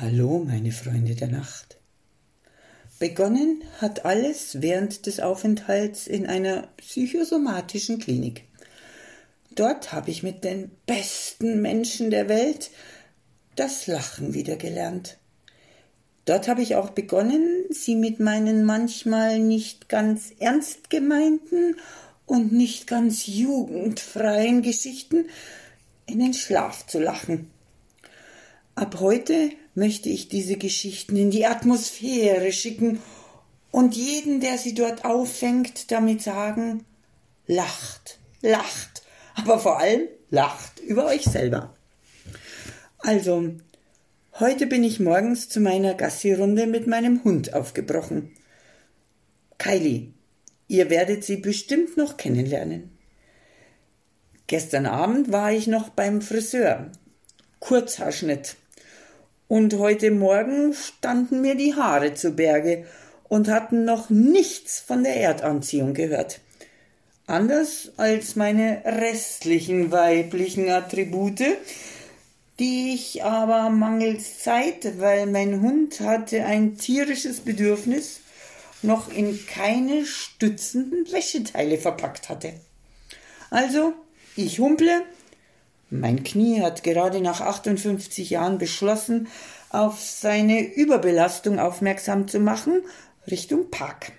Hallo, meine Freunde der Nacht. Begonnen hat alles während des Aufenthalts in einer psychosomatischen Klinik. Dort habe ich mit den besten Menschen der Welt das Lachen wieder gelernt. Dort habe ich auch begonnen, sie mit meinen manchmal nicht ganz ernst gemeinten und nicht ganz jugendfreien Geschichten in den Schlaf zu lachen. Ab heute möchte ich diese Geschichten in die Atmosphäre schicken und jeden, der sie dort auffängt, damit sagen, lacht, lacht, aber vor allem lacht über euch selber. Also, heute bin ich morgens zu meiner Gassi-Runde mit meinem Hund aufgebrochen. Kylie, ihr werdet sie bestimmt noch kennenlernen. Gestern Abend war ich noch beim Friseur. Kurzhaarschnitt. Und heute Morgen standen mir die Haare zu Berge und hatten noch nichts von der Erdanziehung gehört. Anders als meine restlichen weiblichen Attribute, die ich aber mangels Zeit, weil mein Hund hatte ein tierisches Bedürfnis, noch in keine stützenden Wäscheteile verpackt hatte. Also, ich humple mein Knie hat gerade nach 58 Jahren beschlossen, auf seine Überbelastung aufmerksam zu machen, Richtung Park.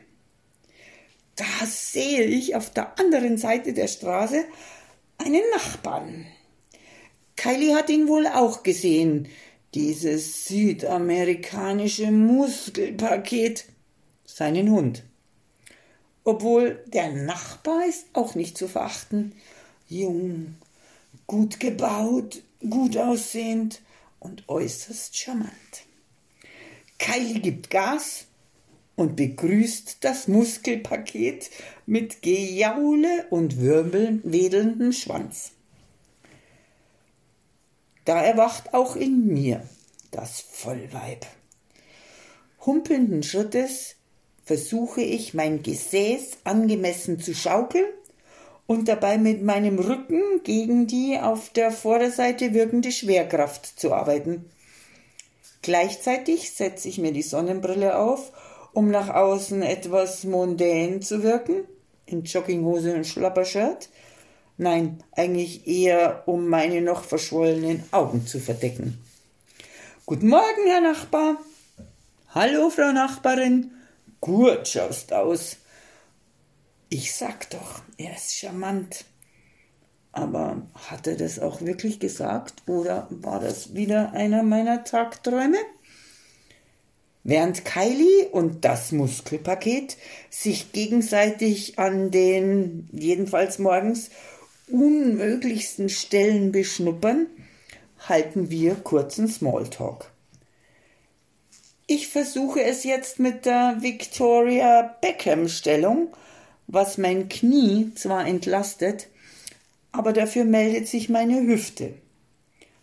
Da sehe ich auf der anderen Seite der Straße einen Nachbarn. Kylie hat ihn wohl auch gesehen, dieses südamerikanische Muskelpaket, seinen Hund. Obwohl der Nachbar ist auch nicht zu verachten. Jung, gut gebaut, gut aussehend und äußerst charmant. Kylie gibt Gas und begrüßt das Muskelpaket mit Gejaule und Wirbeln wedelndem Schwanz. Da erwacht auch in mir das Vollweib. Humpelnden Schrittes versuche ich, mein Gesäß angemessen zu schaukeln und dabei mit meinem Rücken gegen die auf der Vorderseite wirkende Schwerkraft zu arbeiten. Gleichzeitig setze ich mir die Sonnenbrille auf, um nach außen etwas mondän zu wirken, in Jogginghose und Schlappershirt. Nein, eigentlich eher, um meine noch verschwollenen Augen zu verdecken. Guten Morgen, Herr Nachbar. Hallo, Frau Nachbarin. Gut schaust aus. Ich sag doch, er ist charmant. Aber hat er das auch wirklich gesagt oder war das wieder einer meiner Tagträume? Während Kylie und das Muskelpaket sich gegenseitig an den, jedenfalls morgens, unmöglichsten Stellen beschnuppern, halten wir kurzen Smalltalk. Ich versuche es jetzt mit der Victoria Beckham Stellung was mein Knie zwar entlastet, aber dafür meldet sich meine Hüfte.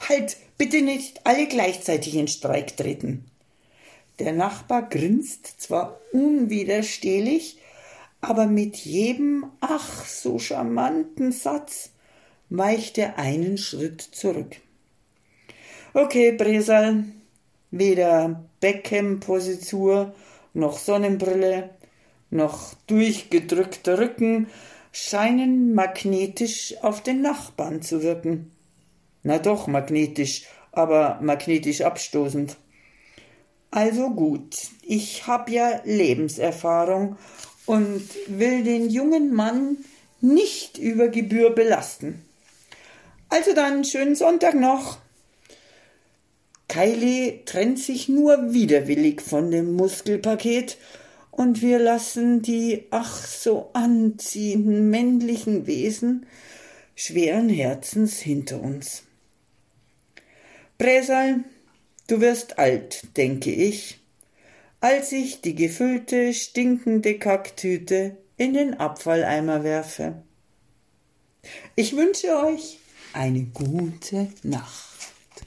Halt, bitte nicht alle gleichzeitig in Streik treten. Der Nachbar grinst zwar unwiderstehlich, aber mit jedem ach so charmanten Satz weicht er einen Schritt zurück. Okay, Bresal, weder Beckham-Positur noch Sonnenbrille, noch durchgedrückter Rücken scheinen magnetisch auf den Nachbarn zu wirken. Na doch, magnetisch, aber magnetisch abstoßend. Also gut, ich hab ja Lebenserfahrung und will den jungen Mann nicht über Gebühr belasten. Also dann schönen Sonntag noch. Kylie trennt sich nur widerwillig von dem Muskelpaket und wir lassen die ach so anziehenden männlichen Wesen schweren Herzens hinter uns. Bresal, du wirst alt, denke ich, als ich die gefüllte, stinkende Kacktüte in den Abfalleimer werfe. Ich wünsche euch eine gute Nacht.